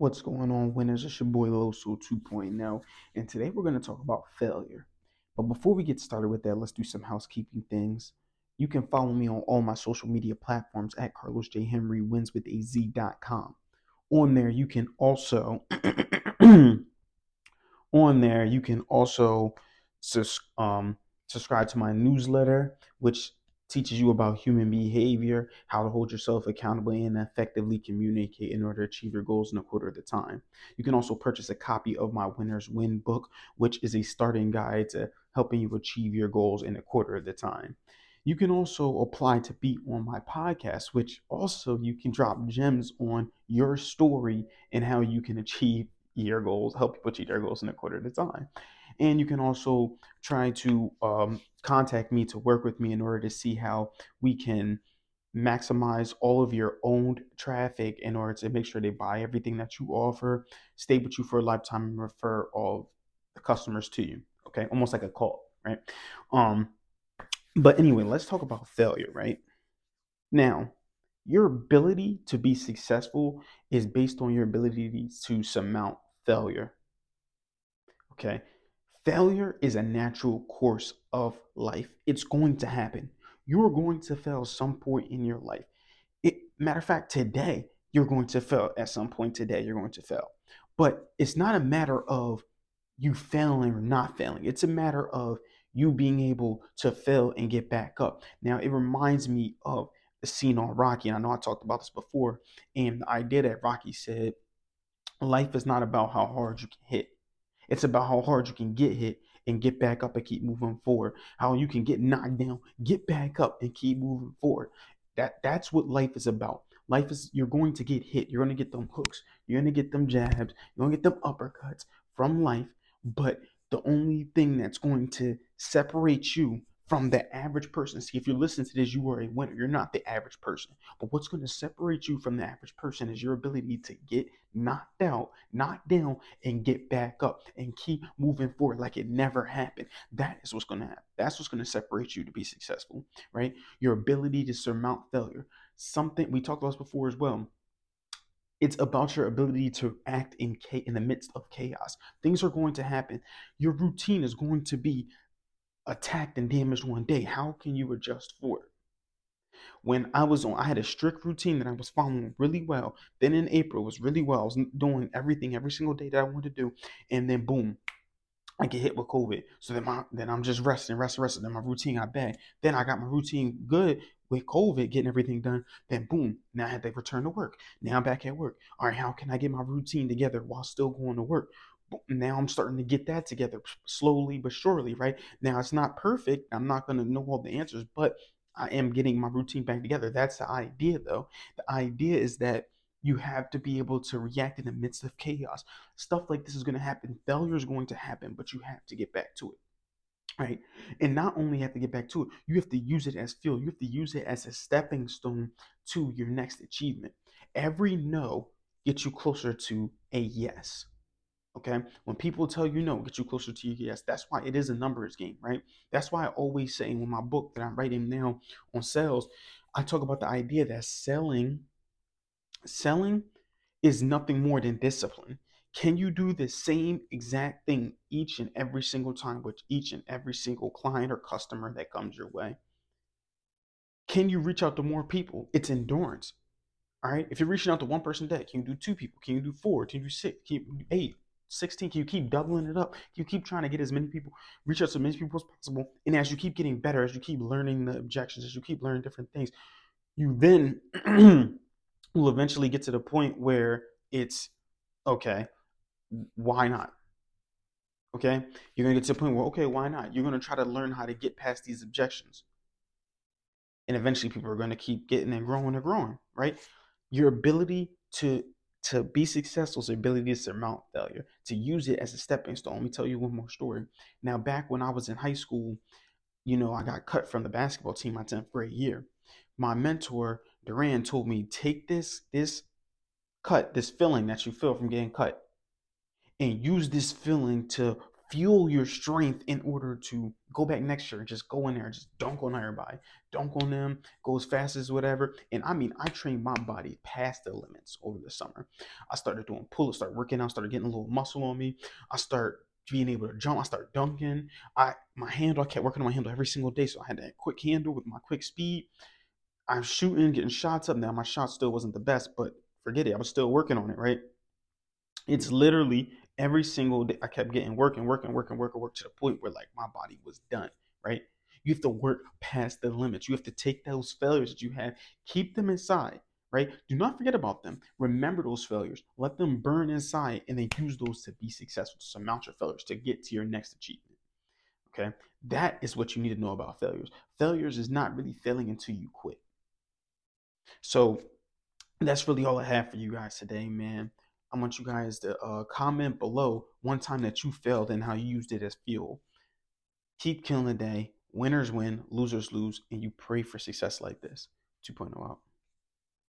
What's going on, winners? It's your boy Loso 2.0, and today we're going to talk about failure. But before we get started with that, let's do some housekeeping things. You can follow me on all my social media platforms at Carlos J. Henry wins with. On there, you can also on there you can also um, subscribe to my newsletter, which teaches you about human behavior, how to hold yourself accountable, and effectively communicate in order to achieve your goals in a quarter of the time. You can also purchase a copy of my Winners Win book, which is a starting guide to helping you achieve your goals in a quarter of the time. You can also apply to be on my podcast, which also you can drop gems on your story and how you can achieve your goals, help people achieve their goals in a quarter of the time. And you can also try to um, contact me to work with me in order to see how we can maximize all of your owned traffic in order to make sure they buy everything that you offer, stay with you for a lifetime, and refer all the customers to you. Okay, almost like a call, right? Um, but anyway, let's talk about failure, right? Now, your ability to be successful is based on your ability to surmount failure. Okay, Failure is a natural course of life. It's going to happen. You're going to fail some point in your life. It, matter of fact, today, you're going to fail at some point today. You're going to fail. But it's not a matter of you failing or not failing. It's a matter of you being able to fail and get back up. Now, it reminds me of the scene on Rocky. And I know I talked about this before. And the idea that Rocky said, life is not about how hard you can hit, it's about how hard you can get hit and get back up and keep moving forward. How you can get knocked down, get back up and keep moving forward. That that's what life is about. Life is you're going to get hit. You're going to get them hooks. You're going to get them jabs. You're going to get them uppercuts from life. But the only thing that's going to separate you from the average person. See, if you listen to this, you are a winner. You're not the average person. But what's going to separate you from the average person is your ability to get knocked out, knocked down, and get back up and keep moving forward like it never happened. That is what's going to happen. That's what's going to separate you to be successful, right? Your ability to surmount failure. Something we talked about before as well. It's about your ability to act in in the midst of chaos. Things are going to happen. Your routine is going to be attacked and damaged one day. How can you adjust for it? When I was on, I had a strict routine that I was following really well. Then in April, was really well. I was doing everything every single day that I wanted to do. And then boom, I get hit with COVID. So then my then I'm just resting, resting, resting. Then my routine got bad. Then I got my routine good with COVID, getting everything done. Then boom, now I had to return to work. Now I'm back at work. All right, how can I get my routine together while still going to work? Now I'm starting to get that together slowly but surely, right? Now it's not perfect. I'm not going to know all the answers, but I am getting my routine back together. That's the idea, though. The idea is that you have to be able to react in the midst of chaos. Stuff like this is going to happen. Failure is going to happen, but you have to get back to it. Right. And not only have to get back to it, you have to use it as fuel. You have to use it as a stepping stone to your next achievement. Every no gets you closer to a yes. Okay. When people tell you no, get you closer to your yes. That's why it is a numbers game, right? That's why I always say in my book that I'm writing now on sales, I talk about the idea that selling, selling is nothing more than discipline. Can you do the same exact thing each and every single time with each and every single client or customer that comes your way? Can you reach out to more people? It's endurance. All right. If you're reaching out to one person a day, can you do two people? Can you do four? Can you do six? Can you do eight? 16 can you keep doubling it up? You keep trying to get as many people reach out to as many people as possible? And as you keep getting better as you keep learning the objections as you keep learning different things you then will eventually get to the point where it's okay why not? Okay? You're going to get to the point where okay why not? You're going to try to learn how to get past these objections. And eventually people are going to keep getting and growing and growing right? Your ability to to be successful is the ability to surmount failure, to use it as a stepping stone. Let me tell you one more story. Now, back when I was in high school, you know, I got cut from the basketball team my 10th grade year. My mentor, Duran, told me, take this, this cut, this feeling that you feel from getting cut, and use this feeling to fuel your strength in order to go back next year just go in there and just dunk on everybody, dunk on them, go as fast as whatever. And I mean, I trained my body past the limits over the summer. I started doing pull-ups, started working out, started getting a little muscle on me. I start being able to jump. I start dunking. I my handle, I kept working on my handle every single day. So I had that quick handle with my quick speed. I'm shooting, getting shots up. Now my shot still wasn't the best, but forget it. I was still working on it, right? It's literally every single day I kept getting working, working, working, working, work and work and work to the point where like my body was done, right? You have to work past the limits. You have to take those failures that you had, keep them inside, right? Do not forget about them. Remember those failures. Let them burn inside and then use those to be successful, to surmount your failures, to get to your next achievement. Okay? That is what you need to know about failures. Failures is not really failing until you quit. So that's really all I have for you guys today, man. I want you guys to uh, comment below one time that you failed and how you used it as fuel. Keep killing the day. Winners win, losers lose, and you pray for success like this. 2.0 out.